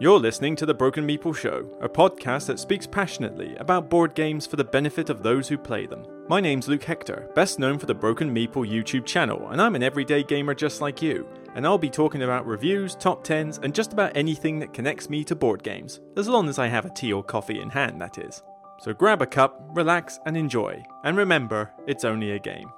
You're listening to The Broken Meeple Show, a podcast that speaks passionately about board games for the benefit of those who play them. My name's Luke Hector, best known for the Broken Meeple YouTube channel, and I'm an everyday gamer just like you. And I'll be talking about reviews, top 10s, and just about anything that connects me to board games, as long as I have a tea or coffee in hand, that is. So grab a cup, relax, and enjoy. And remember, it's only a game.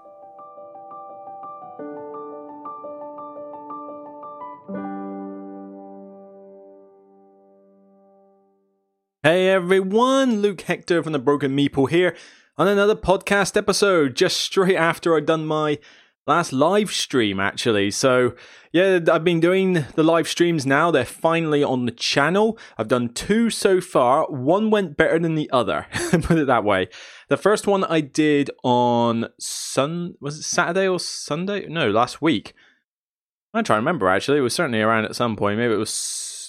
Hey everyone, Luke Hector from the Broken Meeple here on another podcast episode, just straight after I'd done my last live stream actually. So, yeah, I've been doing the live streams now. They're finally on the channel. I've done two so far. One went better than the other, put it that way. The first one I did on Sun was it Saturday or Sunday? No, last week. I'm trying to remember actually. It was certainly around at some point. Maybe it was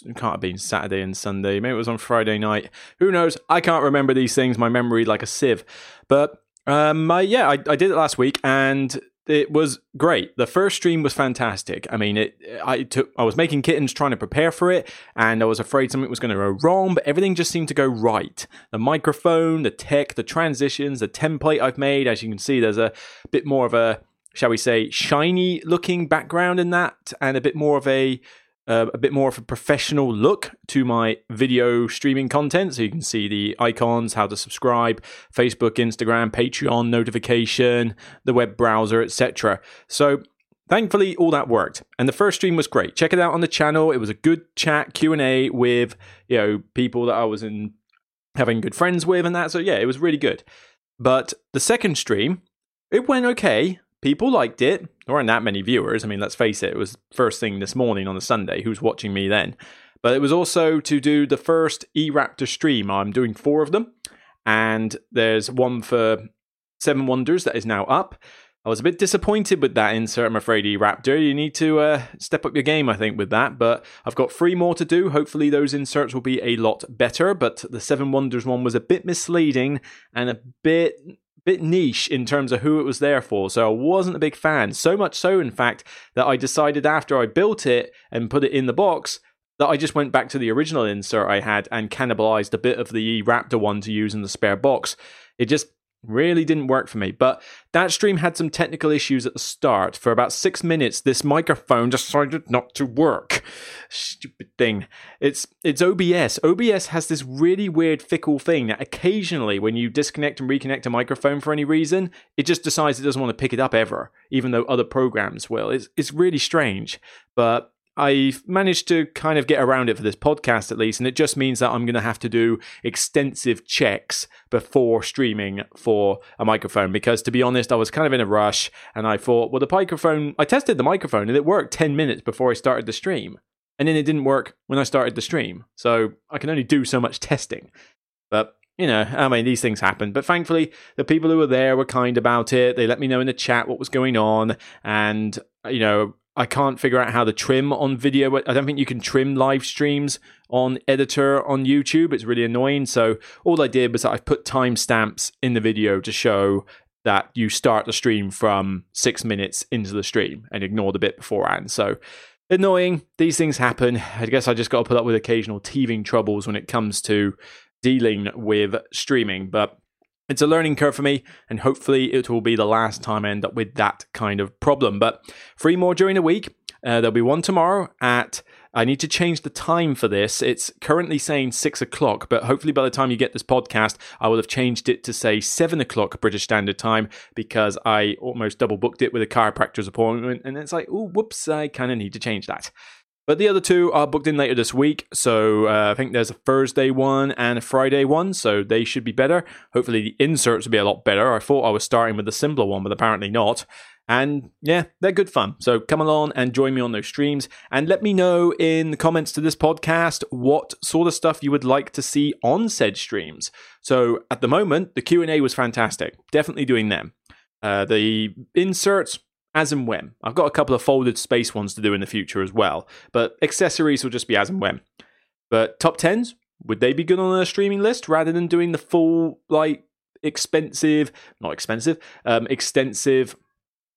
it can't have been Saturday and Sunday. Maybe it was on Friday night. Who knows? I can't remember these things. My memory like a sieve. But um, I, yeah, I, I did it last week and it was great. The first stream was fantastic. I mean, it. I took. I was making kittens, trying to prepare for it, and I was afraid something was going to go wrong. But everything just seemed to go right. The microphone, the tech, the transitions, the template I've made. As you can see, there's a bit more of a, shall we say, shiny looking background in that, and a bit more of a uh, a bit more of a professional look to my video streaming content. So you can see the icons, how to subscribe, Facebook, Instagram, Patreon notification, the web browser, etc. So thankfully all that worked. And the first stream was great. Check it out on the channel. It was a good chat q&a with you know people that i was in having good friends with and that. So yeah it was really good. But the second stream it went okay people liked it. There weren't that many viewers. I mean, let's face it, it was first thing this morning on a Sunday. Who's watching me then? But it was also to do the first eRaptor stream. I'm doing four of them, and there's one for Seven Wonders that is now up. I was a bit disappointed with that insert, I'm afraid, eRaptor. You need to uh, step up your game, I think, with that. But I've got three more to do. Hopefully, those inserts will be a lot better. But the Seven Wonders one was a bit misleading and a bit bit niche in terms of who it was there for, so I wasn't a big fan. So much so, in fact, that I decided after I built it and put it in the box that I just went back to the original insert I had and cannibalized a bit of the Raptor one to use in the spare box. It just Really didn't work for me. But that stream had some technical issues at the start. For about six minutes, this microphone decided not to work. Stupid thing. It's it's OBS. OBS has this really weird fickle thing that occasionally when you disconnect and reconnect a microphone for any reason, it just decides it doesn't want to pick it up ever, even though other programs will. It's it's really strange. But I've managed to kind of get around it for this podcast at least, and it just means that I'm going to have to do extensive checks before streaming for a microphone. Because to be honest, I was kind of in a rush, and I thought, well, the microphone, I tested the microphone and it worked 10 minutes before I started the stream. And then it didn't work when I started the stream. So I can only do so much testing. But you know, I mean, these things happen. But thankfully, the people who were there were kind about it. They let me know in the chat what was going on. And, you know, I can't figure out how to trim on video. I don't think you can trim live streams on editor on YouTube. It's really annoying. So all I did was I put timestamps in the video to show that you start the stream from six minutes into the stream and ignore the bit beforehand. So annoying. These things happen. I guess I just got to put up with occasional teething troubles when it comes to dealing with streaming. But it's a learning curve for me, and hopefully it will be the last time I end up with that kind of problem. But three more during the week. Uh, there'll be one tomorrow at. I need to change the time for this. It's currently saying six o'clock, but hopefully by the time you get this podcast, I will have changed it to say seven o'clock British Standard Time because I almost double booked it with a chiropractor's appointment, and it's like, oh, whoops, I kind of need to change that. But the other two are booked in later this week. So uh, I think there's a Thursday one and a Friday one. So they should be better. Hopefully the inserts will be a lot better. I thought I was starting with the simpler one, but apparently not. And yeah, they're good fun. So come along and join me on those streams and let me know in the comments to this podcast what sort of stuff you would like to see on said streams. So at the moment, the Q&A was fantastic. Definitely doing them. Uh, the inserts, as and when. I've got a couple of folded space ones to do in the future as well, but accessories will just be as and when. But top 10s, would they be good on a streaming list rather than doing the full, like, expensive, not expensive, um, extensive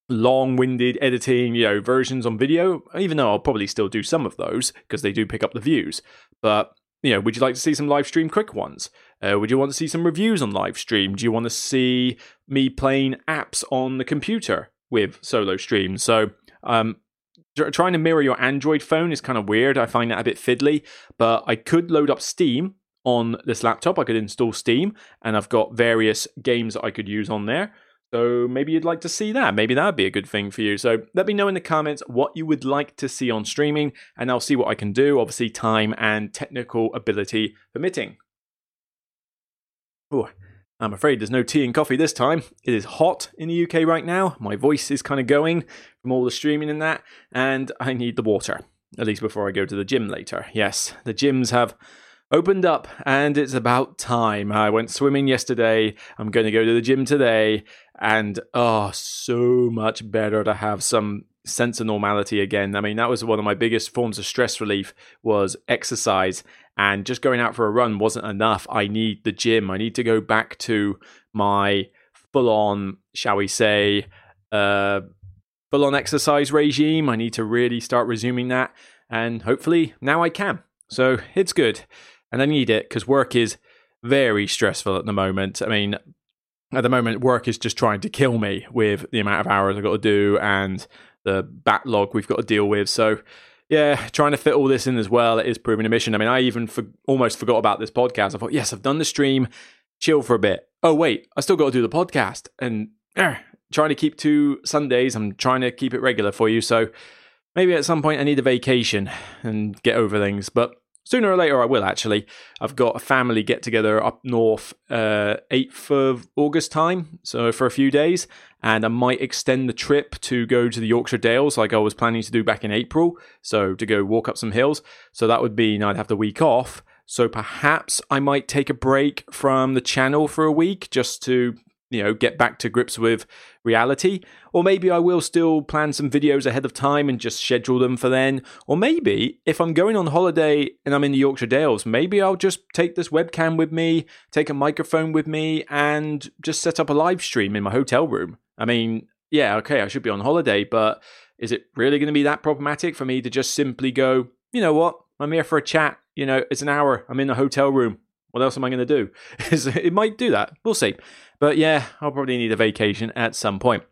long winded editing, you know, versions on video, even though I'll probably still do some of those because they do pick up the views. But, you know, would you like to see some live stream quick ones? Uh, would you want to see some reviews on live stream? Do you want to see me playing apps on the computer with solo streams? So, um, trying to mirror your Android phone is kind of weird. I find that a bit fiddly, but I could load up Steam on this laptop. I could install Steam, and I've got various games that I could use on there. So maybe you'd like to see that. Maybe that would be a good thing for you. So let me know in the comments what you would like to see on streaming, and I'll see what I can do. Obviously, time and technical ability permitting. Oh, I'm afraid there's no tea and coffee this time. It is hot in the UK right now. My voice is kind of going from all the streaming and that, and I need the water, at least before I go to the gym later. Yes, the gyms have opened up and it's about time. I went swimming yesterday. I'm going to go to the gym today. And oh, so much better to have some sense of normality again. I mean, that was one of my biggest forms of stress relief was exercise and just going out for a run wasn't enough. I need the gym. I need to go back to my full on, shall we say, uh, full on exercise regime. I need to really start resuming that. And hopefully now I can. So it's good and I need it because work is very stressful at the moment. I mean, at the moment, work is just trying to kill me with the amount of hours I've got to do and the backlog we've got to deal with. So, yeah, trying to fit all this in as well is proving a mission. I mean, I even for, almost forgot about this podcast. I thought, yes, I've done the stream, chill for a bit. Oh, wait, I still got to do the podcast. And uh, trying to keep two Sundays, I'm trying to keep it regular for you. So, maybe at some point I need a vacation and get over things. But sooner or later I will actually. I've got a family get together up north, uh, 8th of August time, so for a few days, and I might extend the trip to go to the Yorkshire Dales like I was planning to do back in April, so to go walk up some hills. So that would mean I'd have the week off. So perhaps I might take a break from the channel for a week just to you know get back to grips with reality or maybe i will still plan some videos ahead of time and just schedule them for then or maybe if i'm going on holiday and i'm in the yorkshire dales maybe i'll just take this webcam with me take a microphone with me and just set up a live stream in my hotel room i mean yeah okay i should be on holiday but is it really going to be that problematic for me to just simply go you know what i'm here for a chat you know it's an hour i'm in a hotel room what else am I going to do? it might do that. We'll see. But yeah, I'll probably need a vacation at some point.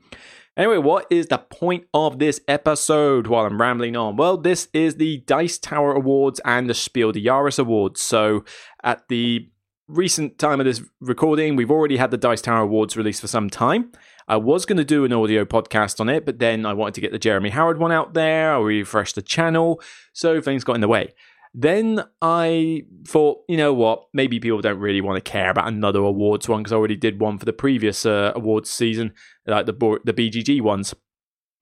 Anyway, what is the point of this episode while I'm rambling on? Well, this is the Dice Tower Awards and the Spiel des Jahres Awards. So, at the recent time of this recording, we've already had the Dice Tower Awards released for some time. I was going to do an audio podcast on it, but then I wanted to get the Jeremy Howard one out there. I refreshed the channel, so things got in the way. Then I thought, you know what, maybe people don't really want to care about another awards one because I already did one for the previous uh, awards season, like the the BGG ones.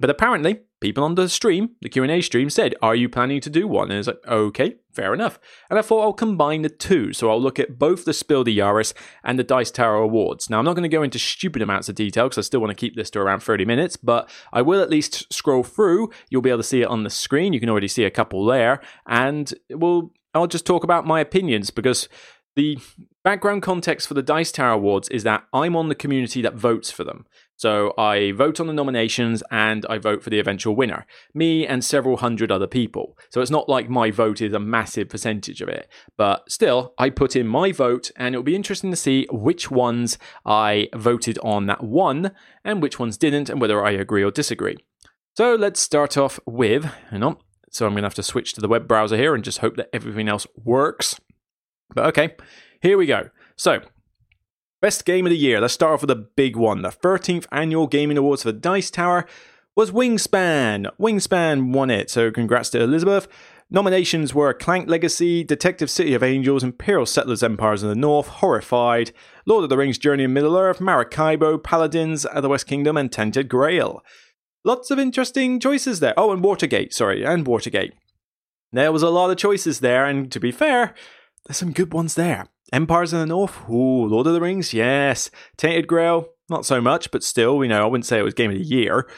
But apparently, people on the stream, the Q&A stream said, "Are you planning to do one?" And I was like, "Okay, fair enough." And I thought I'll combine the two, so I'll look at both the Spiel des Jahres and the Dice Tower Awards. Now, I'm not going to go into stupid amounts of detail because I still want to keep this to around 30 minutes, but I will at least scroll through. You'll be able to see it on the screen. You can already see a couple there, and we'll I'll just talk about my opinions because the background context for the Dice Tower Awards is that I'm on the community that votes for them. So I vote on the nominations and I vote for the eventual winner, me and several hundred other people. So it's not like my vote is a massive percentage of it, but still, I put in my vote and it'll be interesting to see which ones I voted on that won and which ones didn't and whether I agree or disagree. So let's start off with, hang on. So I'm going to have to switch to the web browser here and just hope that everything else works. But okay, here we go. So Best game of the year. Let's start off with a big one. The 13th annual gaming awards for Dice Tower was Wingspan. Wingspan won it, so congrats to Elizabeth. Nominations were Clank Legacy, Detective City of Angels, Imperial Settlers Empires in the North, Horrified, Lord of the Rings Journey in Middle Earth, Maracaibo, Paladins of the West Kingdom, and Tainted Grail. Lots of interesting choices there. Oh, and Watergate, sorry, and Watergate. There was a lot of choices there, and to be fair, there's some good ones there. Empires in the North, ooh, Lord of the Rings, yes. Tainted Grail, not so much, but still, you know, I wouldn't say it was Game of the Year.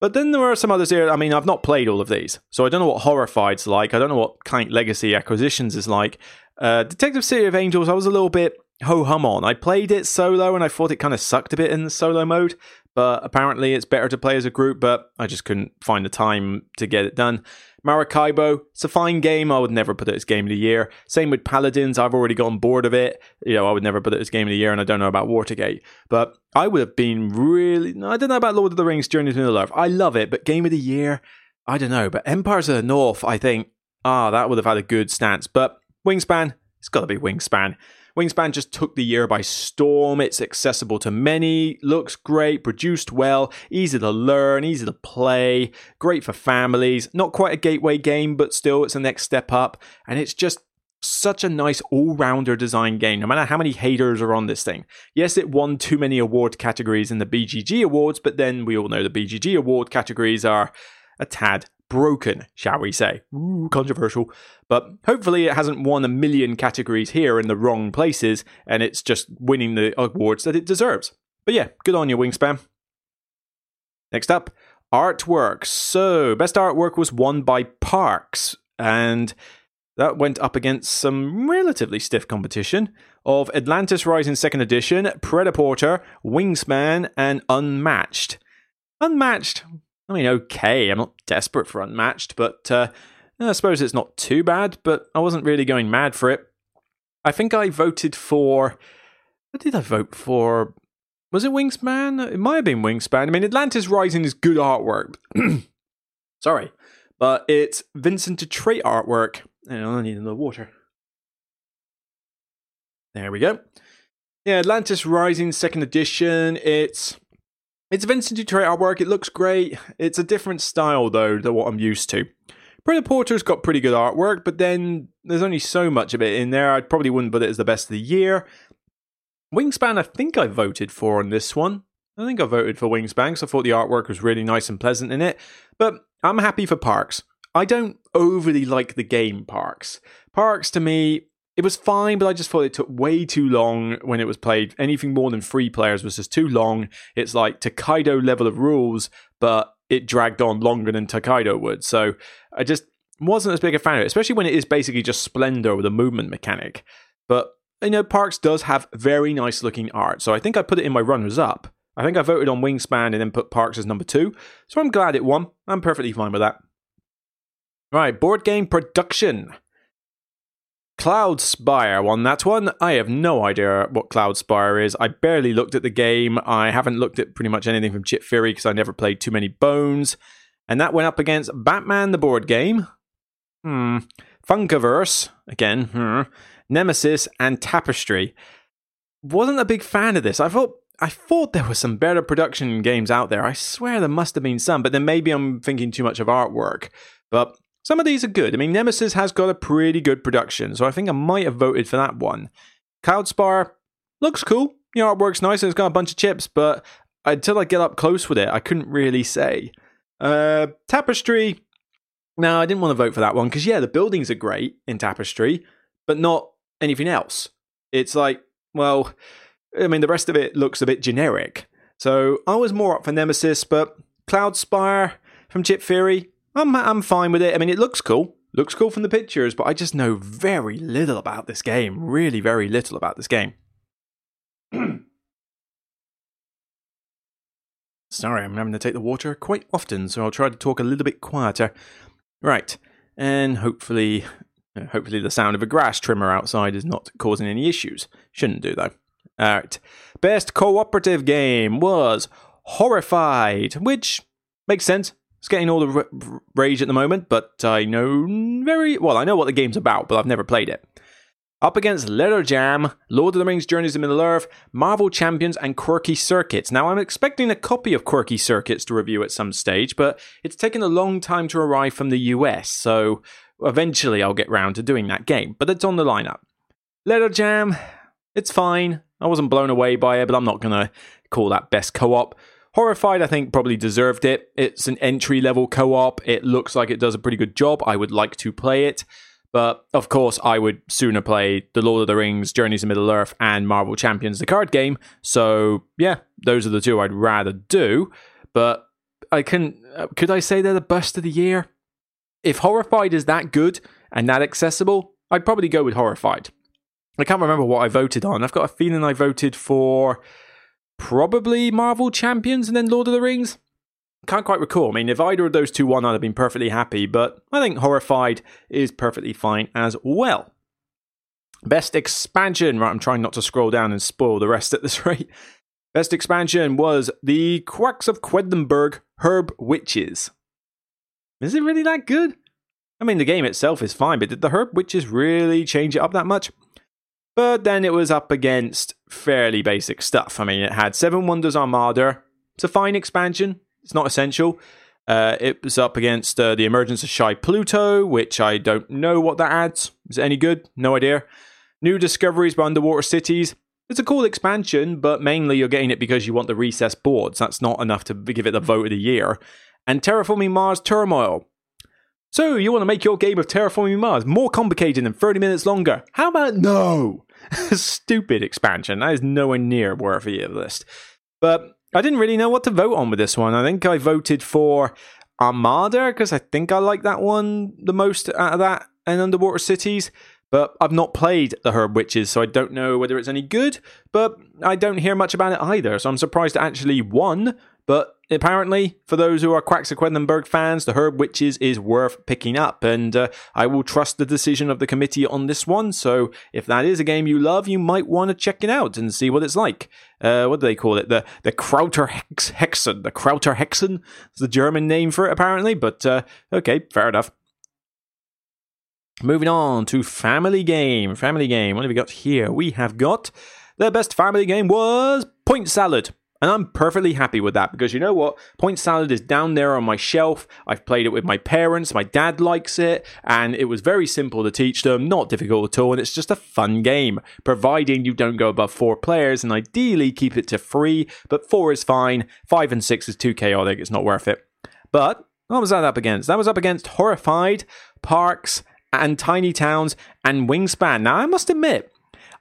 But then there are some others here. I mean, I've not played all of these, so I don't know what Horrified's like. I don't know what Clank Legacy Acquisitions is like. Uh, Detective City of Angels, I was a little bit ho hum on. I played it solo and I thought it kind of sucked a bit in the solo mode, but apparently it's better to play as a group, but I just couldn't find the time to get it done. Maracaibo, it's a fine game. I would never put it as game of the year. Same with Paladins. I've already gotten bored of it. You know, I would never put it as game of the year, and I don't know about Watergate. But I would have been really. I don't know about Lord of the Rings Journey to Middle Earth. I love it, but game of the year, I don't know. But Empires of the North, I think, ah, that would have had a good stance. But Wingspan, it's got to be Wingspan. Wingspan just took the year by storm. It's accessible to many, looks great, produced well, easy to learn, easy to play, great for families. Not quite a gateway game, but still, it's a next step up. And it's just such a nice all rounder design game, no matter how many haters are on this thing. Yes, it won too many award categories in the BGG Awards, but then we all know the BGG Award categories are a tad broken, shall we say. Ooh, controversial. But hopefully it hasn't won a million categories here in the wrong places and it's just winning the awards that it deserves. But yeah, good on you, Wingspan. Next up, artwork. So, best artwork was won by Parks, and that went up against some relatively stiff competition of Atlantis Rising 2nd Edition, Prêt-à-Porter, Wingspan, and Unmatched. Unmatched, I mean, okay, I'm not desperate for Unmatched, but uh, I suppose it's not too bad, but I wasn't really going mad for it. I think I voted for. What did I vote for? Was it Wingspan? It might have been Wingspan. I mean, Atlantis Rising is good artwork. Sorry. But it's Vincent Dutrait artwork. And I need another water. There we go. Yeah, Atlantis Rising second edition. It's it's Vincent Dutrait artwork. It looks great. It's a different style though than what I'm used to. Prêt-à-Porter's got pretty good artwork, but then there's only so much of it in there. I probably wouldn't put it as the best of the year. Wingspan, I think I voted for on this one. I think I voted for Wingspan because I thought the artwork was really nice and pleasant in it. But I'm happy for Parks. I don't overly like the game Parks. Parks to me, it was fine, but I just thought it took way too long when it was played. Anything more than three players was just too long. It's like Tokaido level of rules, but it dragged on longer than Tokaido would. So I just wasn't as big a fan of it, especially when it is basically just Splendor with a movement mechanic. But you know, Parks does have very nice looking art, so I think I put it in my runners up. I think I voted on Wingspan and then put Parks as number two, so I'm glad it won. I'm perfectly fine with that. Right, board game production. Cloudspire won that one. I have no idea what Cloudspire is. I barely looked at the game. I haven't looked at pretty much anything from Chip Theory because I never played too many bones. And that went up against Batman the board game. Hmm. Funkoverse, again, hmm. Nemesis, and Tapestry. Wasn't a big fan of this. I thought I thought there was some better production games out there. I swear there must have been some, but then maybe I'm thinking too much of artwork. But some of these are good. I mean, Nemesis has got a pretty good production, so I think I might have voted for that one. Cloudspire looks cool. The artwork's nice and it's got a bunch of chips, but until I get up close with it, I couldn't really say. Uh, Tapestry, no, I didn't want to vote for that one because, yeah, the buildings are great in Tapestry, but not anything else. It's like, well, I mean, the rest of it looks a bit generic. So I was more up for Nemesis, but Cloudspire from Chip Theory, I'm I'm fine with it. I mean, it looks cool. Looks cool from the pictures, but I just know very little about this game. Really, very little about this game. Sorry, I'm having to take the water quite often, so I'll try to talk a little bit quieter. Right, and hopefully, uh, hopefully the sound of a grass trimmer outside is not causing any issues. Shouldn't do though. All right, best cooperative game was Horrified, which makes sense. It's getting all the r- rage at the moment, but I know very well. I know what the game's about, but I've never played it. Up against Letter Jam, Lord of the Rings Journeys to Middle Earth, Marvel Champions, and Quirky Circuits. Now, I'm expecting a copy of Quirky Circuits to review at some stage, but it's taken a long time to arrive from the US, so eventually I'll get round to doing that game, but it's on the lineup. Letter Jam, it's fine. I wasn't blown away by it, but I'm not going to call that best co op. Horrified, I think, probably deserved it. It's an entry level co op. It looks like it does a pretty good job. I would like to play it. But of course, I would sooner play The Lord of the Rings, Journeys to Middle Earth, and Marvel Champions, the card game. So, yeah, those are the two I'd rather do. But I can. Uh, could I say they're the best of the year? If Horrified is that good and that accessible, I'd probably go with Horrified. I can't remember what I voted on. I've got a feeling I voted for probably Marvel Champions and then Lord of the Rings. Can't quite recall. I mean, if either of those two won, I'd have been perfectly happy, but I think Horrified is perfectly fine as well. Best expansion. Right, I'm trying not to scroll down and spoil the rest at this rate. Best expansion was the Quacks of Quedlinburg Herb Witches. Is it really that good? I mean, the game itself is fine, but did the Herb Witches really change it up that much? But then it was up against fairly basic stuff. I mean, it had Seven Wonders Armada. It's a fine expansion. It's not essential. Uh, it was up against uh, the emergence of Shy Pluto, which I don't know what that adds. Is it any good? No idea. New discoveries by underwater cities. It's a cool expansion, but mainly you're getting it because you want the recess boards. That's not enough to give it the vote of the year. And Terraforming Mars Turmoil. So, you want to make your game of Terraforming Mars more complicated and 30 minutes longer? How about no? Stupid expansion. That is nowhere near worthy of list. But I didn't really know what to vote on with this one. I think I voted for Armada because I think I like that one the most out of that and Underwater Cities. But I've not played the Herb Witches, so I don't know whether it's any good. But I don't hear much about it either, so I'm surprised it actually won. But apparently, for those who are Quacks of Quedlinburg fans, the Herb Witches is worth picking up, and uh, I will trust the decision of the committee on this one. So, if that is a game you love, you might want to check it out and see what it's like. Uh, what do they call it? The the Krauter Hex- Hexen. The Krauter Hexen is the German name for it, apparently. But uh, okay, fair enough. Moving on to Family Game. Family Game. What have we got here? We have got the best family game was Point Salad. And I'm perfectly happy with that because you know what? Point Salad is down there on my shelf. I've played it with my parents. My dad likes it. And it was very simple to teach them, not difficult at all. And it's just a fun game, providing you don't go above four players and ideally keep it to three. But four is fine. Five and six is too chaotic. It's not worth it. But what was that up against? That was up against Horrified, Parks, and Tiny Towns and Wingspan. Now, I must admit,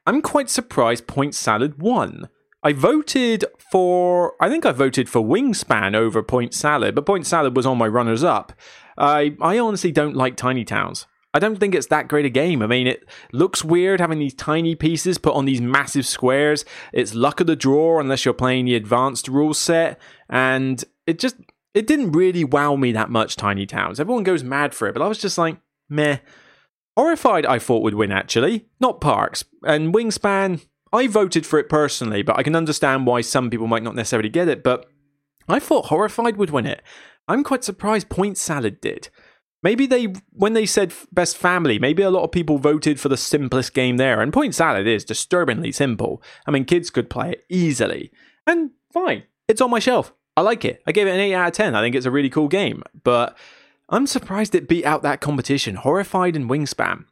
I'm quite surprised Point Salad won. I voted for, I think I voted for Wingspan over Point Salad, but Point Salad was on my runners up. I, I honestly don't like Tiny Towns. I don't think it's that great a game. I mean, it looks weird having these tiny pieces put on these massive squares. It's luck of the draw unless you're playing the advanced rule set, and it just it didn't really wow me that much. Tiny Towns. Everyone goes mad for it, but I was just like, meh. Horrified, I thought would win actually, not Parks. And Wingspan, I voted for it personally, but I can understand why some people might not necessarily get it. But I thought Horrified would win it. I'm quite surprised Point Salad did. Maybe they, when they said best family, maybe a lot of people voted for the simplest game there. And Point Salad is disturbingly simple. I mean, kids could play it easily. And fine, it's on my shelf. I like it. I gave it an 8 out of 10. I think it's a really cool game. But I'm surprised it beat out that competition, Horrified and Wingspan.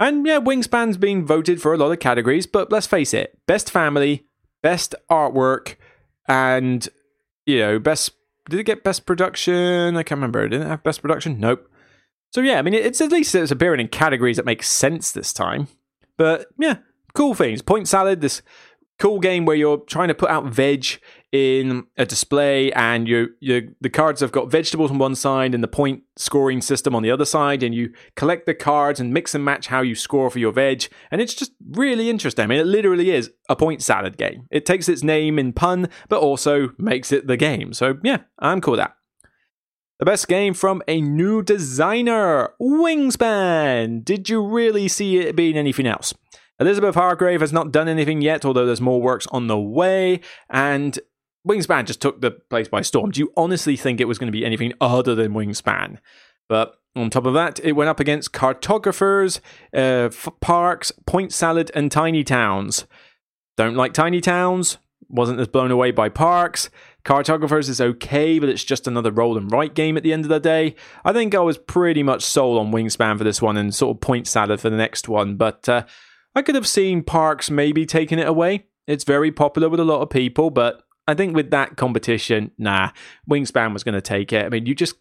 And yeah, Wingspan's been voted for a lot of categories, but let's face it, best family, best artwork, and you know, best did it get best production? I can't remember. Didn't it have best production? Nope. So yeah, I mean it's at least it's appearing in categories that make sense this time. But yeah, cool things. Point salad, this cool game where you're trying to put out veg in a display and you the cards have got vegetables on one side and the point scoring system on the other side and you collect the cards and mix and match how you score for your veg and it's just really interesting. I mean it literally is a point salad game. It takes its name in pun but also makes it the game. So yeah, I'm cool with that. The best game from a new designer, Wingspan. Did you really see it being anything else? Elizabeth Hargrave has not done anything yet, although there's more works on the way, and Wingspan just took the place by storm. Do you honestly think it was going to be anything other than Wingspan? But on top of that, it went up against cartographers, uh, f- parks, point salad, and tiny towns. Don't like tiny towns. Wasn't as blown away by parks. Cartographers is okay, but it's just another roll and write game at the end of the day. I think I was pretty much sold on Wingspan for this one and sort of point salad for the next one, but uh, I could have seen Parks maybe taking it away. It's very popular with a lot of people, but I think with that competition, nah, Wingspan was going to take it. I mean, you just,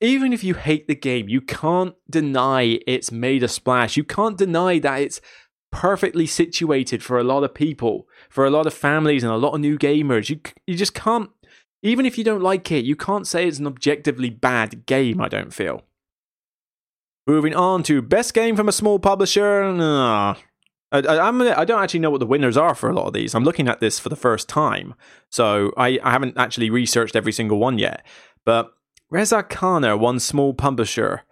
even if you hate the game, you can't deny it's made a splash. You can't deny that it's perfectly situated for a lot of people, for a lot of families and a lot of new gamers. You, you just can't, even if you don't like it, you can't say it's an objectively bad game, I don't feel. Moving on to best game from a small publisher. Nah, I, I'm, I don't actually know what the winners are for a lot of these. I'm looking at this for the first time, so I, I haven't actually researched every single one yet. But Res Arcana won Small Publisher.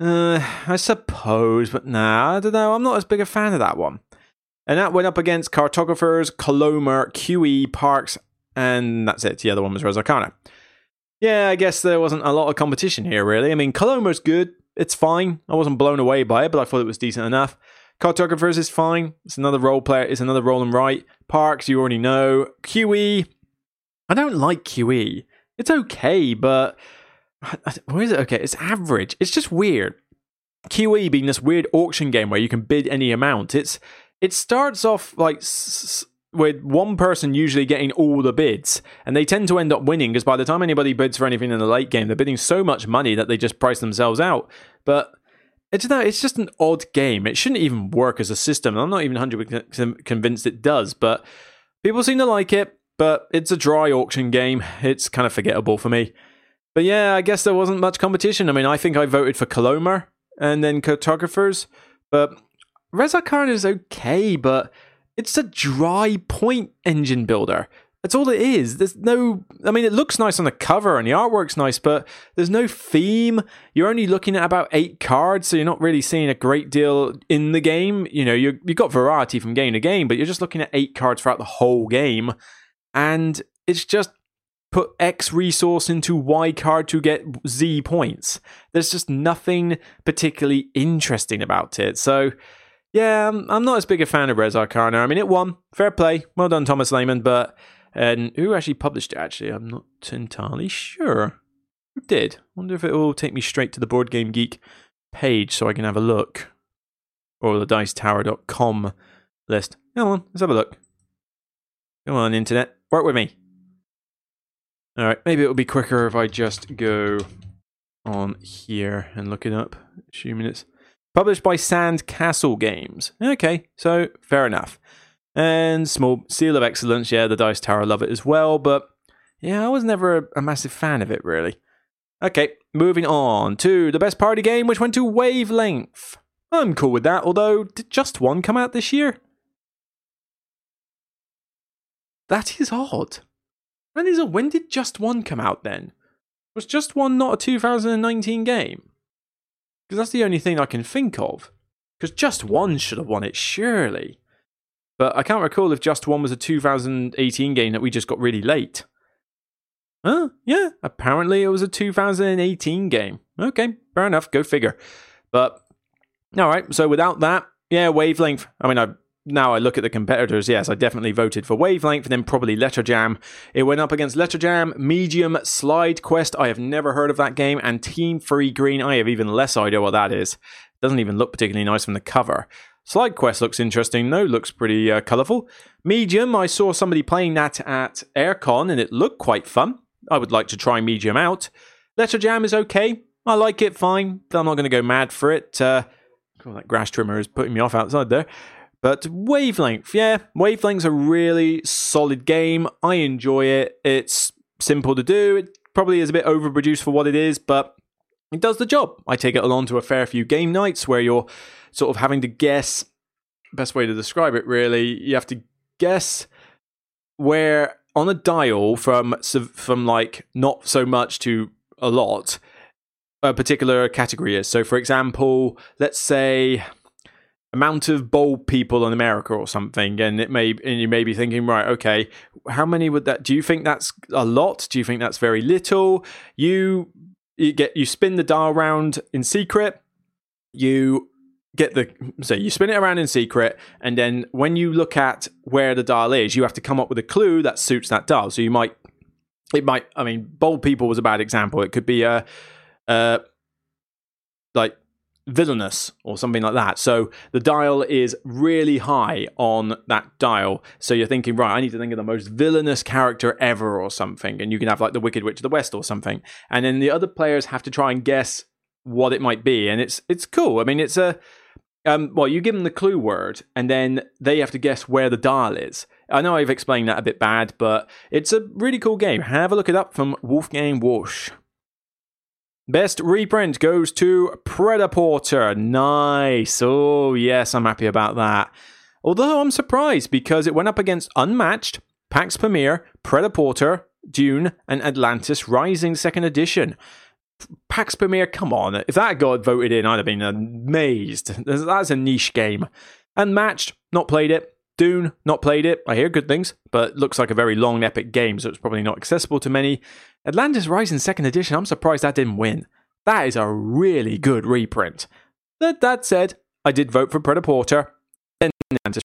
Uh, I suppose, but nah, I don't know. I'm not as big a fan of that one. And that went up against Cartographers, Coloma, QE, Parks, and that's it. The other one was Res Arcana. Yeah, I guess there wasn't a lot of competition here, really. I mean, Coloma's good. It's fine. I wasn't blown away by it, but I thought it was decent enough. Cartographers is fine. It's another role player. It's another roll and write. Parks, you already know. QE. I don't like QE. It's okay, but where is it? Okay, it's average. It's just weird. QE being this weird auction game where you can bid any amount. It's it starts off like s- with one person usually getting all the bids, and they tend to end up winning because by the time anybody bids for anything in the late game, they're bidding so much money that they just price themselves out. But it's no, it's just an odd game. It shouldn't even work as a system. I'm not even 100% convinced it does, but people seem to like it. But it's a dry auction game. It's kind of forgettable for me. But yeah, I guess there wasn't much competition. I mean, I think I voted for Coloma and then cartographers, but Res Arcana is okay, but it's a dry point engine builder. That's all it is. There's no, I mean, it looks nice on the cover and the artwork's nice, but there's no theme. You're only looking at about eight cards, so you're not really seeing a great deal in the game. You know, you you've got variety from game to game, but you're just looking at eight cards throughout the whole game, and it's just put X resource into Y card to get Z points. There's just nothing particularly interesting about it. So yeah, I'm, I'm not as big a fan of Res Arcana. I mean, it won. Fair play. Well done, Thomas Lehmann. But and who actually published it? Actually, I'm not entirely sure. Who did? Wonder if it will take me straight to the Board Game Geek page so I can have a look, or the DiceTower.com list. Come on, let's have a look. Come on, internet, work with me. All right, maybe it'll be quicker if I just go on here and look it up. Assuming it's Published by Sand Castle Games. Okay, so fair enough. And small seal of excellence. Yeah, the Dice Tower I love it as well, but yeah, I was never a, a massive fan of it really. Okay, moving on to the best party game, which went to Wavelength. I'm cool with that, although did just one come out this year? That is odd. When, is a, when did just one come out then? Was just one not a 2019 game? Because that's the only thing I can think of. Because Just One should have won it, surely. But I can't recall if Just One was a 2018 game that we just got really late. Huh? Yeah, apparently it was a 2018 game. Okay, fair enough, go figure. But, alright, so without that, yeah, wavelength. I mean, I now I look at the competitors, yes, I definitely voted for Wavelength, and then probably Letter Jam. It went up against Letter Jam, Medium, Slide Quest. I have never heard of that game, and Team3 Green. I have even less idea what that is. Doesn't even look particularly nice from the cover. Slide Quest looks interesting, though. Looks pretty uh, colourful. Medium, I saw somebody playing that at Airecon, and it looked quite fun. I would like to try Medium out. Letter Jam is okay. I like it fine. I'm not going to go mad for it. Uh, that grass trimmer is putting me off outside there. But Wavelength, yeah, Wavelength's a really solid game. I enjoy it. It's simple to do. It probably is a bit overproduced for what it is, but it does the job. I take it along to a fair few game nights where you're sort of having to guess. Best way to describe it, really, you have to guess where on a dial from from like not so much to a lot a particular category is. So, for example, let's say amount of bald people in America or something, and it may and you may be thinking, right, okay, how many would that? Do you think that's a lot? Do you think that's very little? You you get you spin the dial round in secret. You get the so you spin it around in secret, and then when you look at where the dial is, you have to come up with a clue that suits that dial. So you might it might I mean, bold people was a bad example. It could be a uh like villainous or something like that. So the dial is really high on that dial. So you're thinking, right, I need to think of the most villainous character ever or something. And you can have like the Wicked Witch of the West or something. And then the other players have to try and guess what it might be. And it's it's cool. I mean, it's a um, well, you give them the clue word, and then they have to guess where the dial is. I know I've explained that a bit bad, but it's a really cool game. Have a look it up from Wolfgang Warsch. Best reprint goes to Prêt-à-Porter. Nice. Oh, yes, I'm happy about that. Although I'm surprised because it went up against Unmatched, Pax Pamir, Prêt-à-Porter, Dune, and Atlantis Rising Second Edition. Pax Pamir, come on. If that got voted in, I'd have been amazed. That's a niche game. Unmatched, not played it. Dune, not played it. I hear good things, but looks like a very long, epic game, so it's probably not accessible to many. Atlantis Rising Second Edition, I'm surprised that didn't win. That is a really good reprint. That, said, I did vote for Prêt-à-Porter. Then Atlantis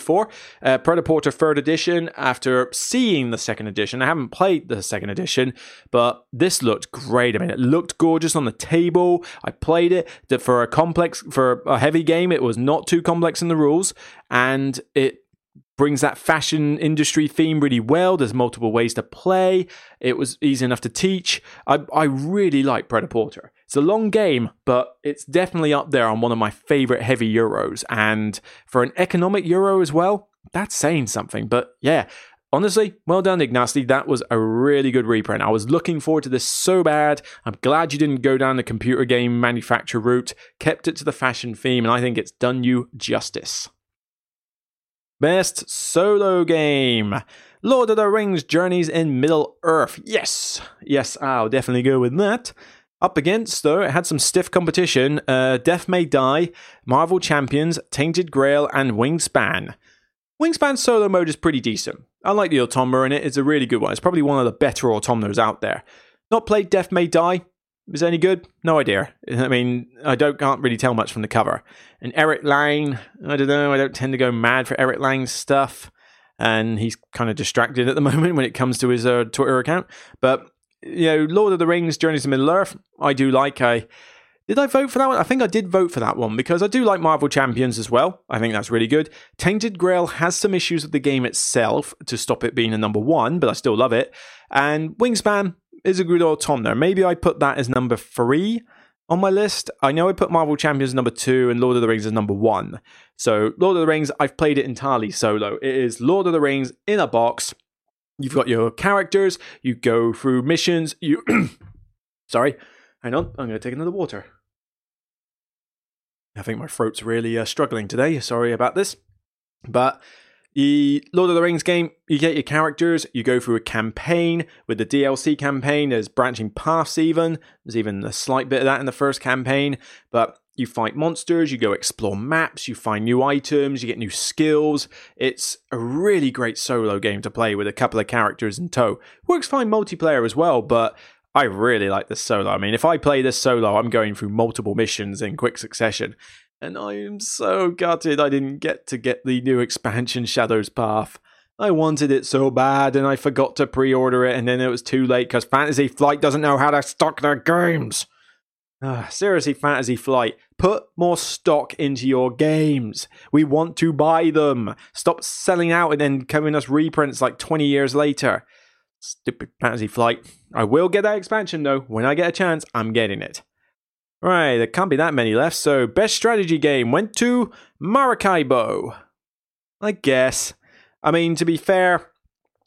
for. Uh, Prêt-à-Porter third edition, after seeing the second edition, I haven't played the second edition, but this looked great. I mean, it looked gorgeous on the table. I played it for a complex, for a heavy game. It was not too complex in the rules, and it brings that fashion industry theme really well. There's multiple ways to play. It was easy enough to teach. I, I really like Prêt-à-Porter. It's a long game, but it's definitely up there on one of my favorite heavy Euros. And for an economic Euro as well, that's saying something. But yeah, honestly, well done, Ignacy. That was a really good reprint. I was looking forward to this so bad. I'm glad you didn't go down the computer game manufacturer route, kept it to the fashion theme, and I think it's done you justice. Best solo game. Lord of the Rings Journeys in Middle Earth. Yes, yes, I'll definitely go with that. Up against, though, it had some stiff competition uh, Death May Die, Marvel Champions, Tainted Grail, and Wingspan. Wingspan solo mode is pretty decent. I like the Automata in it, it's a really good one. It's probably one of the better Automatas out there. Not played Death May Die. Is any good? No idea. I mean, I don't can't really tell much from the cover. And Eric Lang, I don't know, I don't tend to go mad for Eric Lang's stuff. And he's kind of distracted at the moment when it comes to his uh, Twitter account. But you know, Lord of the Rings, Journeys to Middle Earth, I do like. I did I vote for that one? I think I did vote for that one because I do like Marvel Champions as well. I think that's really good. Tainted Grail has some issues with the game itself to stop it being a number one, but I still love it. And Wingspan is a good Automa Maybe I put that as number three on my list. I know I put Marvel Champions number two and Lord of the Rings as number one. So Lord of the Rings, I've played it entirely solo. It is Lord of the Rings in a box You've got your characters, you go through missions, you. Sorry, hang on, I'm going to take another water. I think my throat's really uh, struggling today. Sorry about this. But the Lord of the Rings game, you get your characters, you go through a campaign. With the DLC campaign, there's branching paths, even. There's even a slight bit of that in the first campaign. But you fight monsters, you go explore maps, you find new items, you get new skills. It's a really great solo game to play with a couple of characters in tow. Works fine multiplayer as well, but I really like this solo. I mean, if I play this solo, I'm going through multiple missions in quick succession. And I am so gutted I didn't get to get the new expansion Shadowed Paths. I wanted it so bad and I forgot to pre order it, and then it was too late because Fantasy Flight doesn't know how to stock their games. Uh, seriously, Fantasy Flight, put more stock into your games. We want to buy them. Stop selling out and then coming us reprints like 20 years later. Stupid Fantasy Flight. I will get that expansion though. When I get a chance, I'm getting it. Right, there can't be that many left, so best strategy game went to Maracaibo. I guess. I mean, to be fair,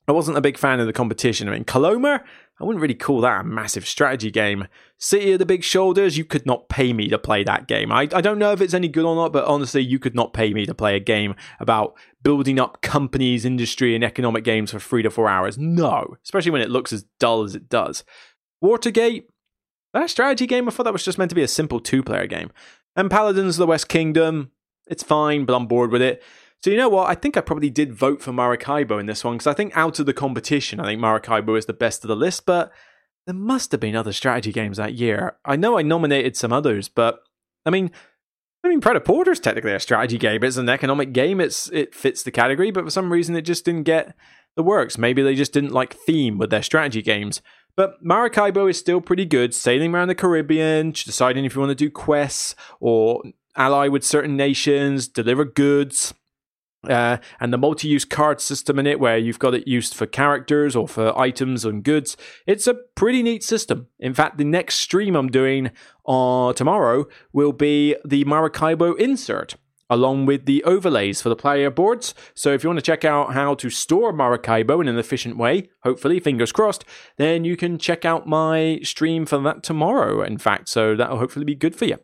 I wasn't a big fan of the competition. I mean, Coloma, I wouldn't really call that a massive strategy game. City of the Big Shoulders, you could not pay me to play that game. I, I don't know if it's any good or not, but honestly, you could not pay me to play a game about building up companies, industry, and economic games for three to four hours. No, especially when it looks as dull as it does. Watergate, that strategy game, I thought that was just meant to be a simple two player game. And Paladins of the West Kingdom, it's fine, but I'm bored with it. So you know what? I think I probably did vote for Maracaibo in this one because I think out of the competition, I think Maracaibo is the best of the list. But there must have been other strategy games that year. I know I nominated some others, but I mean, I mean, Prêt-à-Porter is technically a strategy game. It's an economic game. It's it fits the category, but for some reason, it just didn't get the works. Maybe they just didn't like theme with their strategy games. But Maracaibo is still pretty good, sailing around the Caribbean, deciding if you want to do quests or ally with certain nations, deliver goods. Uh, and the multi-use card system in it where you've got it used for characters or for items and goods it's a pretty neat system in fact the next stream i'm doing uh, tomorrow will be the maracaibo insert along with the overlays for the player boards. So if you want to check out how to store Maracaibo in an efficient way, hopefully, fingers crossed, then you can check out my stream for that tomorrow, in fact. So that'll hopefully be good for you.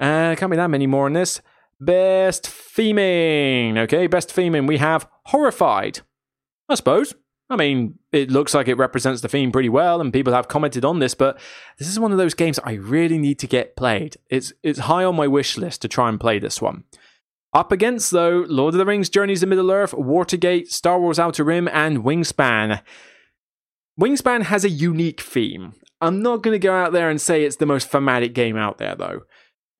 Uh, can't be that many more on this. Best theming. Okay, best theming. We have Horrified. I suppose. I mean, it looks like it represents the theme pretty well, and people have commented on this, but this is one of those games I really need to get played. It's it's high on my wish list to try and play this one. Up against, though, Lord of the Rings Journeys to Middle Earth, Watergate, Star Wars Outer Rim, and Wingspan. Wingspan has a unique theme. I'm not going to go out there and say it's the most thematic game out there, though.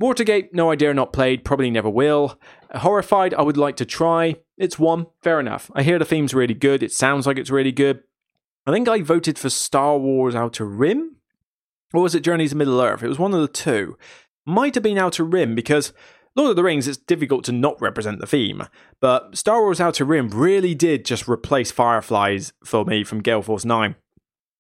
Watergate, no idea, not played, probably never will. Horrified, I would like to try. It's one, fair enough. I hear the theme's really good, it sounds like it's really good. I think I voted for Star Wars Outer Rim, or was it Journeys to Middle Earth? It was one of the two. Might have been Outer Rim because Lord of the Rings, it's difficult to not represent the theme, but Star Wars Outer Rim really did just replace Fireflies for me from Gale Force 9.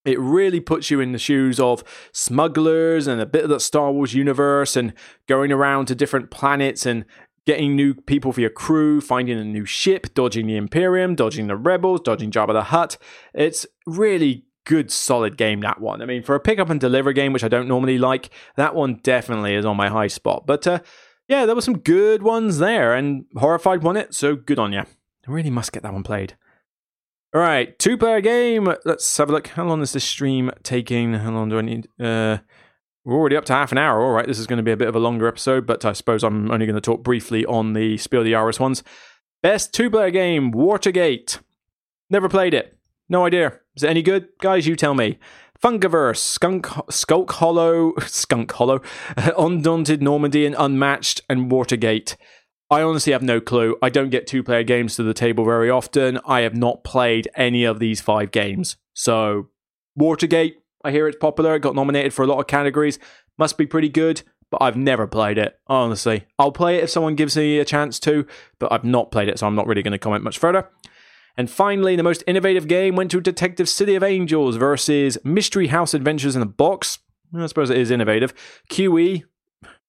It really puts you in the shoes of smugglers and a bit of the Star Wars universe and going around to different planets and getting new people for your crew, finding a new ship, dodging the Imperium, dodging the Rebels, dodging Jabba the Hutt. It's really good, solid game, that one. I mean, for a pick up and deliver game, which I don't normally like, that one definitely is on my high spot. But uh, yeah, there were some good ones there, and Horrified won it, so good on you. I really must get that one played. All right, two player game. Let's have a look. How long is this stream taking? How long do I need? Uh, we're already up to half an hour. All right, this is going to be a bit of a longer episode, but I suppose I'm only going to talk briefly on the Spiel des Jahres ones. Best two player game Watergate. Never played it. No idea. Is it any good? Guys, you tell me. Funkoverse, Skunk, Skulk Hollow, Skunk Hollow, Undaunted Normandy, and Unmatched, and Watergate. I honestly have no clue. I don't get two player games to the table very often. I have not played any of these five games. So, Watergate, I hear it's popular. It got nominated for a lot of categories. Must be pretty good, but I've never played it, honestly. I'll play it if someone gives me a chance to, but I've not played it, so I'm not really going to comment much further. And finally, the most innovative game went to Detective City of Angels versus Mystery House Adventures in a Box. I suppose it is innovative. QE,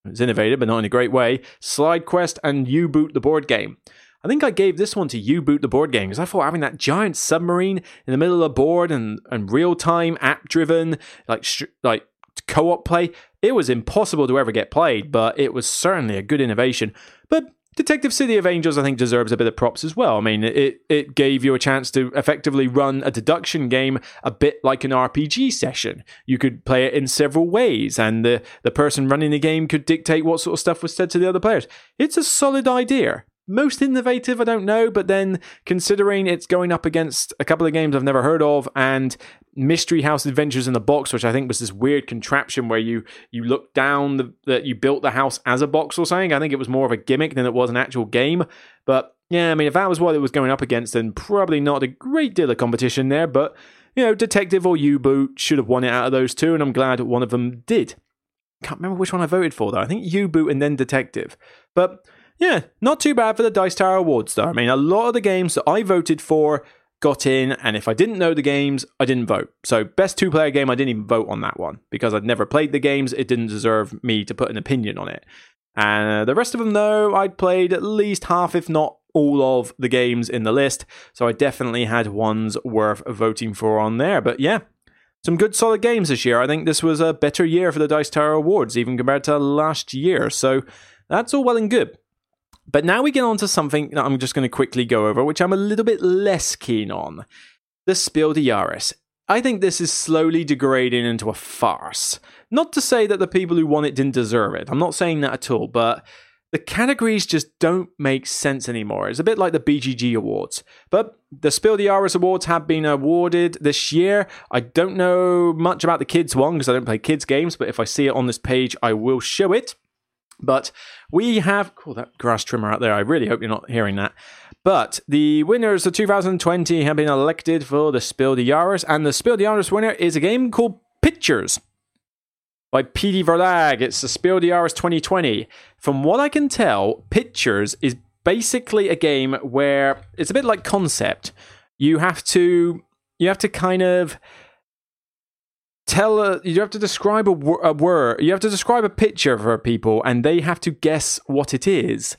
it's innovative, but not in a great way. Slide Quest and U Boot the board game. I think I gave this one to U Boot the board game because I thought having that giant submarine in the middle of the board and, and real time app driven like like co op play, it was impossible to ever get played, but it was certainly a good innovation. But Detective City of Angels, I think, deserves a bit of props as well. I mean, it, it gave you a chance to effectively run a deduction game a bit like an RPG session. You could play it in several ways, and the, the person running the game could dictate what sort of stuff was said to the other players. It's a solid idea most innovative, I don't know, but then considering it's going up against a couple of games I've never heard of and Mystery House Adventures in the Box, which I think was this weird contraption where you you look down the, that you built the house as a box or something. I think it was more of a gimmick than it was an actual game. But yeah, I mean, if that was what it was going up against, then probably not a great deal of competition there. But you know, Detective or U Boot should have won it out of those two, and I'm glad one of them did. Can't remember which one I voted for though. I think U Boot and then Detective. But yeah, not too bad for the Dice Tower Awards, though. I mean, a lot of the games that I voted for got in, and if I didn't know the games, I didn't vote. So, best two player game, I didn't even vote on that one because I'd never played the games. It didn't deserve me to put an opinion on it. And uh, the rest of them, though, I'd played at least half, if not all, of the games in the list. So, I definitely had ones worth voting for on there. But yeah, some good solid games this year. I think this was a better year for the Dice Tower Awards, even compared to last year. So, that's all well and good. But now we get on to something that I'm just going to quickly go over, which I'm a little bit less keen on. The Spiel des Jahres. I think this is slowly degrading into a farce. Not to say that the people who won it didn't deserve it. I'm not saying that at all, but the categories just don't make sense anymore. It's a bit like the BGG Awards. But the Spiel des Jahres Awards have been awarded this year. I don't know much about the kids one because I don't play kids games, but if I see it on this page, I will show it. But we have, cool, that grass trimmer out there. I really hope you're not hearing that. But the winners of 2020 have been elected for the Spiel des Jahres, and the Spiel des Jahres winner is a game called Pictures by PD Verlag. It's the Spiel des Jahres 2020. From what I can tell, Pictures is basically a game where it's a bit like Concept. You have to you have to kind of tell a, you have to describe a, a word you have to describe a picture for people and they have to guess what it is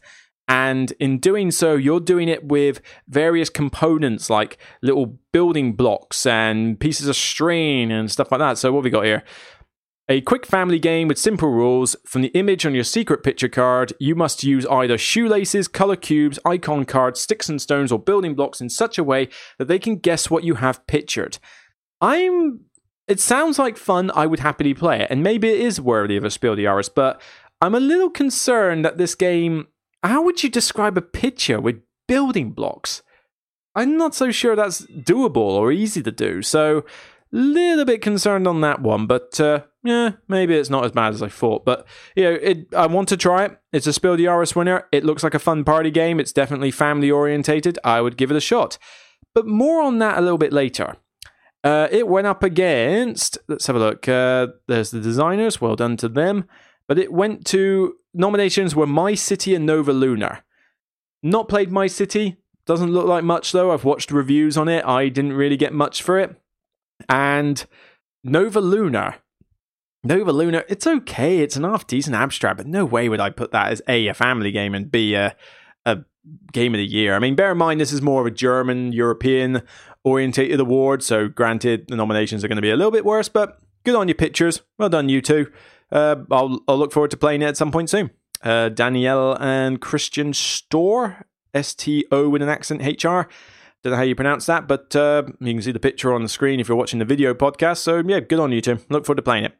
And in doing so, you're doing it with various components like little building blocks and pieces of string and stuff like that. So, what we got here? A quick family game with simple rules. From the image on your secret picture card, you must use either shoelaces, color cubes, icon cards, sticks and stones, or building blocks in such a way that they can guess what you have pictured. I'm. It sounds like fun. I would happily play it, and maybe it is worthy of a Spiel des Jahres, but I'm a little concerned that this game. How would you describe a picture with building blocks? I'm not so sure that's doable or easy to do. So, little bit concerned on that one, but uh, yeah, maybe it's not as bad as I thought. But you know, it, I want to try it. It's a Spiel des Jahres winner. It looks like a fun party game. It's definitely family orientated. I would give it a shot. But more on that a little bit later. Uh, it went up against. Let's have a look. Uh, there's the designers. Well done to them. But it went to nominations were My City and Nova Luna. Not played My City. Doesn't look like much though. I've watched reviews on it. I didn't really get much for it. And Nova Luna. Nova Luna, it's okay. It's an half decent abstract, but no way would I put that as A, a family game, and B, a, a game of the year. I mean, bear in mind, this is more of a German, European orientated award, so granted, the nominations are going to be a little bit worse, but good on your pictures. Well done, you two. Uh, I'll, I'll look forward to playing it at some point soon. Uh, Danielle and Christian Stöhr, S T O with an accent HR. Don't know how you pronounce that, but uh, you can see the picture on the screen if you're watching the video podcast. So, yeah, good on you two. Look forward to playing it.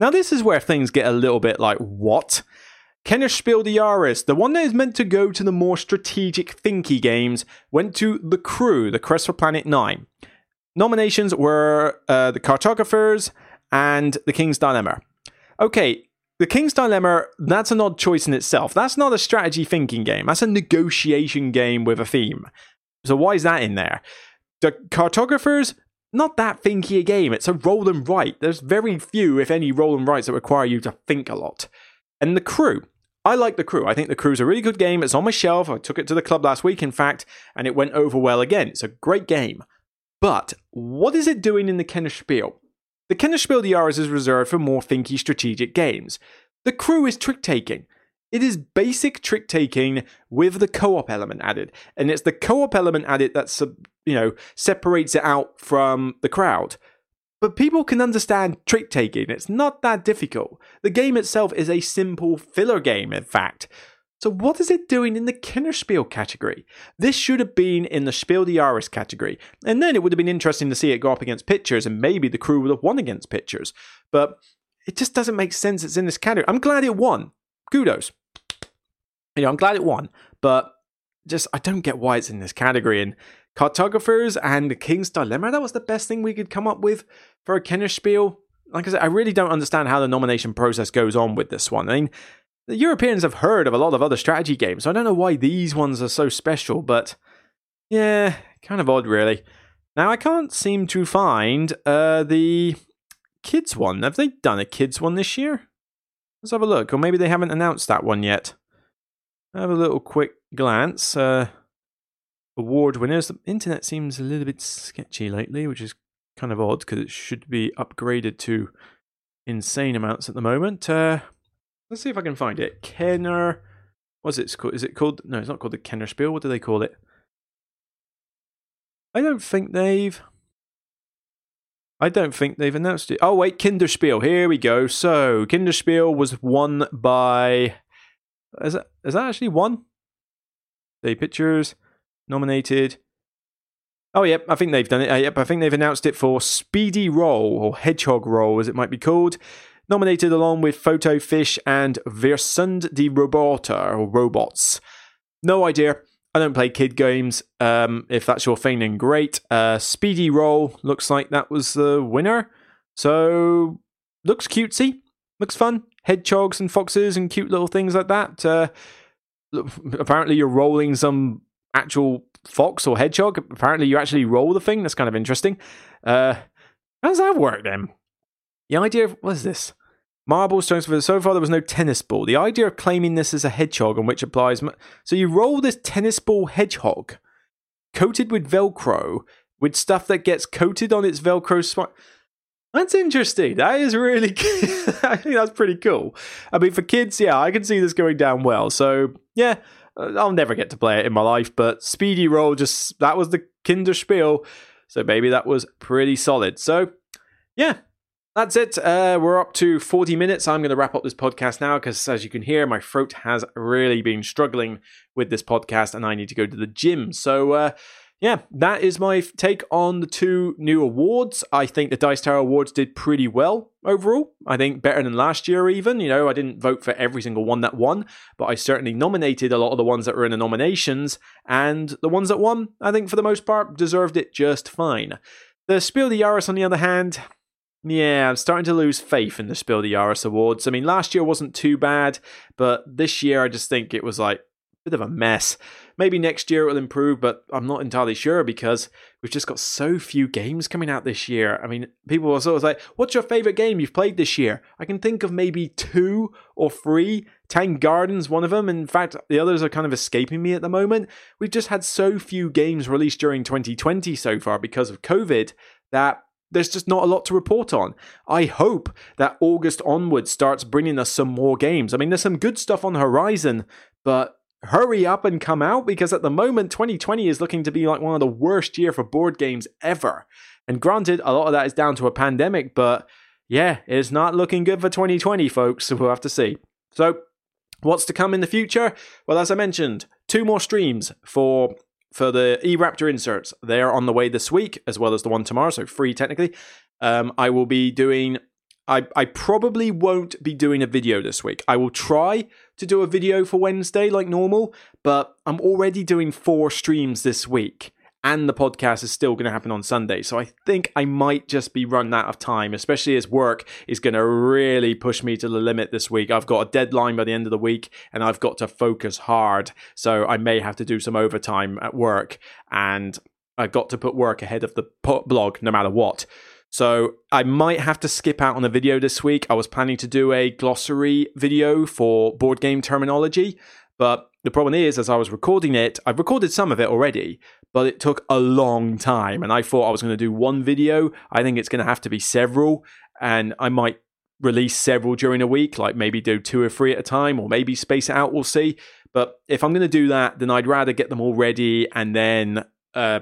Now, this is where things get a little bit like, what? Kennerspiel des Jahres, the one that is meant to go to the more strategic thinky games, went to The Crew, The Quest for Planet 9. Nominations were uh, The Cartographers and The King's Dilemma. Okay, The King's Dilemma, that's an odd choice in itself. That's not a strategy thinking game, that's a negotiation game with a theme. So why is that in there? The cartographers, not that thinky a game. It's a roll and write. There's very few, if any, roll and writes that require you to think a lot. And the crew. I like the crew. I think the crew's a really good game. It's on my shelf. I took it to the club last week, in fact, and it went over well again. It's a great game. But what is it doing in the Kennerspiel? The Kennerspiel des Jahres is reserved for more thinky strategic games. The crew is trick taking. It is basic trick taking with the co-op element added, and it's the co-op element added that you know separates it out from the crowd. But people can understand trick taking. It's not that difficult. The game itself is a simple filler game, in fact. So what is it doing in the Kennerspiel category? This should have been in the Spiel des Jahres category, and then it would have been interesting to see it go up against pictures, and maybe the crew would have won against pictures. But it just doesn't make sense. It's in this category. I'm glad it won. Kudos you know, I'm glad it won, but just I don't get why it's in this category. And cartographers and the King's Dilemma, that was the best thing we could come up with for a Kennerspiel. Like I said, I really don't understand how the nomination process goes on with this one. I mean, the Europeans have heard of a lot of other strategy games, so I don't know why these ones are so special, but yeah, kind of odd, really. Now, I can't seem to find uh, the kids one. Have they done a kids one this year? Let's have a look. Or maybe they haven't announced that one yet have a little quick glance. Uh, award winners. The internet seems a little bit sketchy lately, which is kind of odd because it should be upgraded to insane amounts at the moment. Uh, let's see if I can find it. Kenner. What's it called? Is it called? No, it's not called the Kenner Spiel. What do they call it? I don't think they've. I don't think they've announced it. Oh wait, Kinderspiel. Here we go. So Kinderspiel was won by is that is that actually one? The pictures nominated. Oh yep, I think they've done it. Uh, yep, I think they've announced it for Speedy Roll or Hedgehog Roll, as it might be called. Nominated along with Foto Fish and Wir sind die Roboter or Robots. No idea. I don't play kid games. Um, if that's your thing, then great. Uh, Speedy Roll looks like that was the winner. So looks cutesy, looks fun hedgehogs and foxes and cute little things like that. Uh, apparently, you're rolling some actual fox or hedgehog. Apparently, you actually roll the thing. That's kind of interesting. Uh, how does that work then? The idea of what is this? Marble stones for so far there was no tennis ball. The idea of claiming this as a hedgehog on which applies so you roll this tennis ball hedgehog coated with velcro with stuff that gets coated on its velcro spine That's interesting. That is really, I think that's pretty cool. I mean, for kids, yeah, I can see this going down well. So, yeah, I'll never get to play it in my life, but Speedy Roll just, that was the Kinder Spiel. So maybe that was pretty solid. So, yeah, that's it. Uh, we're up to 40 minutes. I'm going to wrap up this podcast now because, as you can hear, my throat has really been struggling with this podcast and I need to go to the gym. So, uh, yeah, that is my take on the two new awards. I think the Dice Tower Awards did pretty well overall. I think better than last year, even. You know, I didn't vote for every single one that won, but I certainly nominated a lot of the ones that were in the nominations, and the ones that won, I think for the most part, deserved it just fine. The Spiel des Jahres, on the other hand, yeah, I'm starting to lose faith in the Spiel des Jahres Awards. I mean, last year wasn't too bad, but this year I just think it was like bit of a mess. Maybe next year it'll improve, but I'm not entirely sure because we've just got so few games coming out this year. I mean, people are sort of like, what's your favorite game you've played this year? I can think of maybe two or three. Tang Garden's one of them. In fact, the others are kind of escaping me at the moment. We've just had so few games released during 2020 so far because of COVID that there's just not a lot to report on. I hope that August onwards starts bringing us some more games. I mean, there's some good stuff on the horizon, but hurry up and come out because at the moment 2020 is looking to be like one of the worst year for board games ever. And granted, a lot of that is down to a pandemic, but yeah, it's not looking good for 2020, folks. So we'll have to see. So, what's to come in the future? Well, as I mentioned, two more streams for for the eRaptor inserts. They are on the way this week, as well as the one tomorrow, so free technically. Um, I will be doing I, I probably won't be doing a video this week. I will try to do a video for Wednesday like normal, but I'm already doing four streams this week and the podcast is still going to happen on Sunday. So I think I might just be running out of time, especially as work is going to really push me to the limit this week. I've got a deadline by the end of the week and I've got to focus hard. So I may have to do some overtime at work and I've got to put work ahead of the blog no matter what. So I might have to skip out on a video this week. I was planning to do a glossary video for board game terminology, but the problem is, as I was recording it, I've recorded some of it already, but it took a long time. And I thought I was going to do one video. I think it's going to have to be several, and I might release several during a week, like maybe do two or three at a time, or maybe space it out. We'll see. But if I'm going to do that, then I'd rather get them all ready and then uh,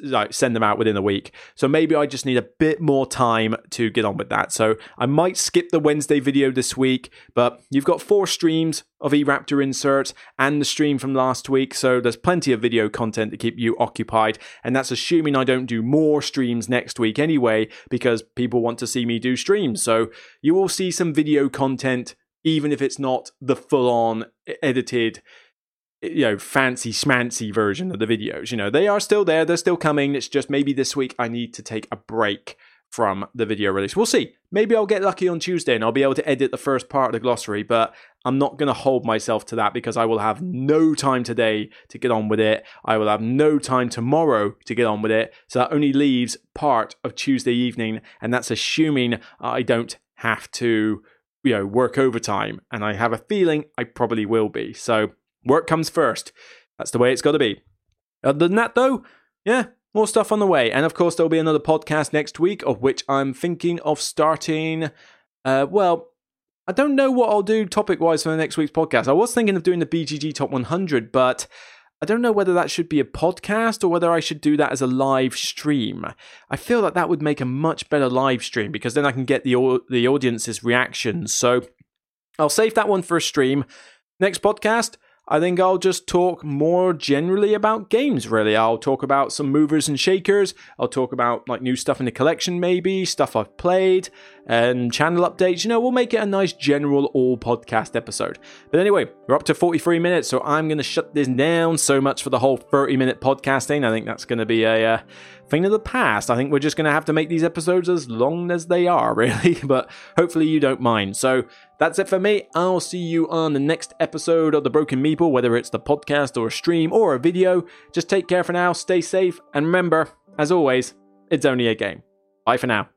like send them out within a week. So maybe I just need a bit more time to get on with that. So I might skip the Wednesday video this week, but you've got four streams of eRaptor inserts and the stream from last week. So there's plenty of video content to keep you occupied. And that's assuming I don't do more streams next week anyway, because people want to see me do streams. So you will see some video content, even if it's not the full on edited you know fancy schmancy version of the videos you know? They are still there they're still coming it's just maybe this week i need to take a break from the video release. We'll see. Maybe i'll get lucky on tuesday and i'll be able to edit the first part of the glossary but i'm not going to hold myself to that because i will have no time today to get on with it. I will have no time tomorrow to get on with it. So that only leaves part of tuesday evening and that's assuming i don't have to you know work overtime. And i have a feeling i probably will be. So Work comes first. That's the way it's got to be. Other than that, though, yeah, more stuff on the way. And of course, there'll be another podcast next week, of which I'm thinking of starting. Uh, well, I don't know what I'll do topic wise for the next week's podcast. I was thinking of doing the BGG Top 100, but I don't know whether that should be a podcast or whether I should do that as a live stream. I feel that that would make a much better live stream because then I can get the the audience's reactions. So I'll save that one for a stream. Next podcast, I think I'll just talk more generally about games, really. I'll talk about some movers and shakers. I'll talk about like new stuff in the collection, maybe, stuff I've played, and channel updates. You know, we'll make it a nice general all podcast episode. But anyway, we're up to 43 minutes, so I'm going to shut this down. So much for the whole 30 minute podcasting. I think that's going to be a. Uh, thing of the past. I think we're just going to have to make these episodes as long as they are, really, but hopefully you don't mind. So that's it for me. I'll see you on the next episode of The Broken Meeple, whether it's the podcast or a stream or a video. Just take care for now, stay safe, and remember, as always, it's only a game. Bye for now.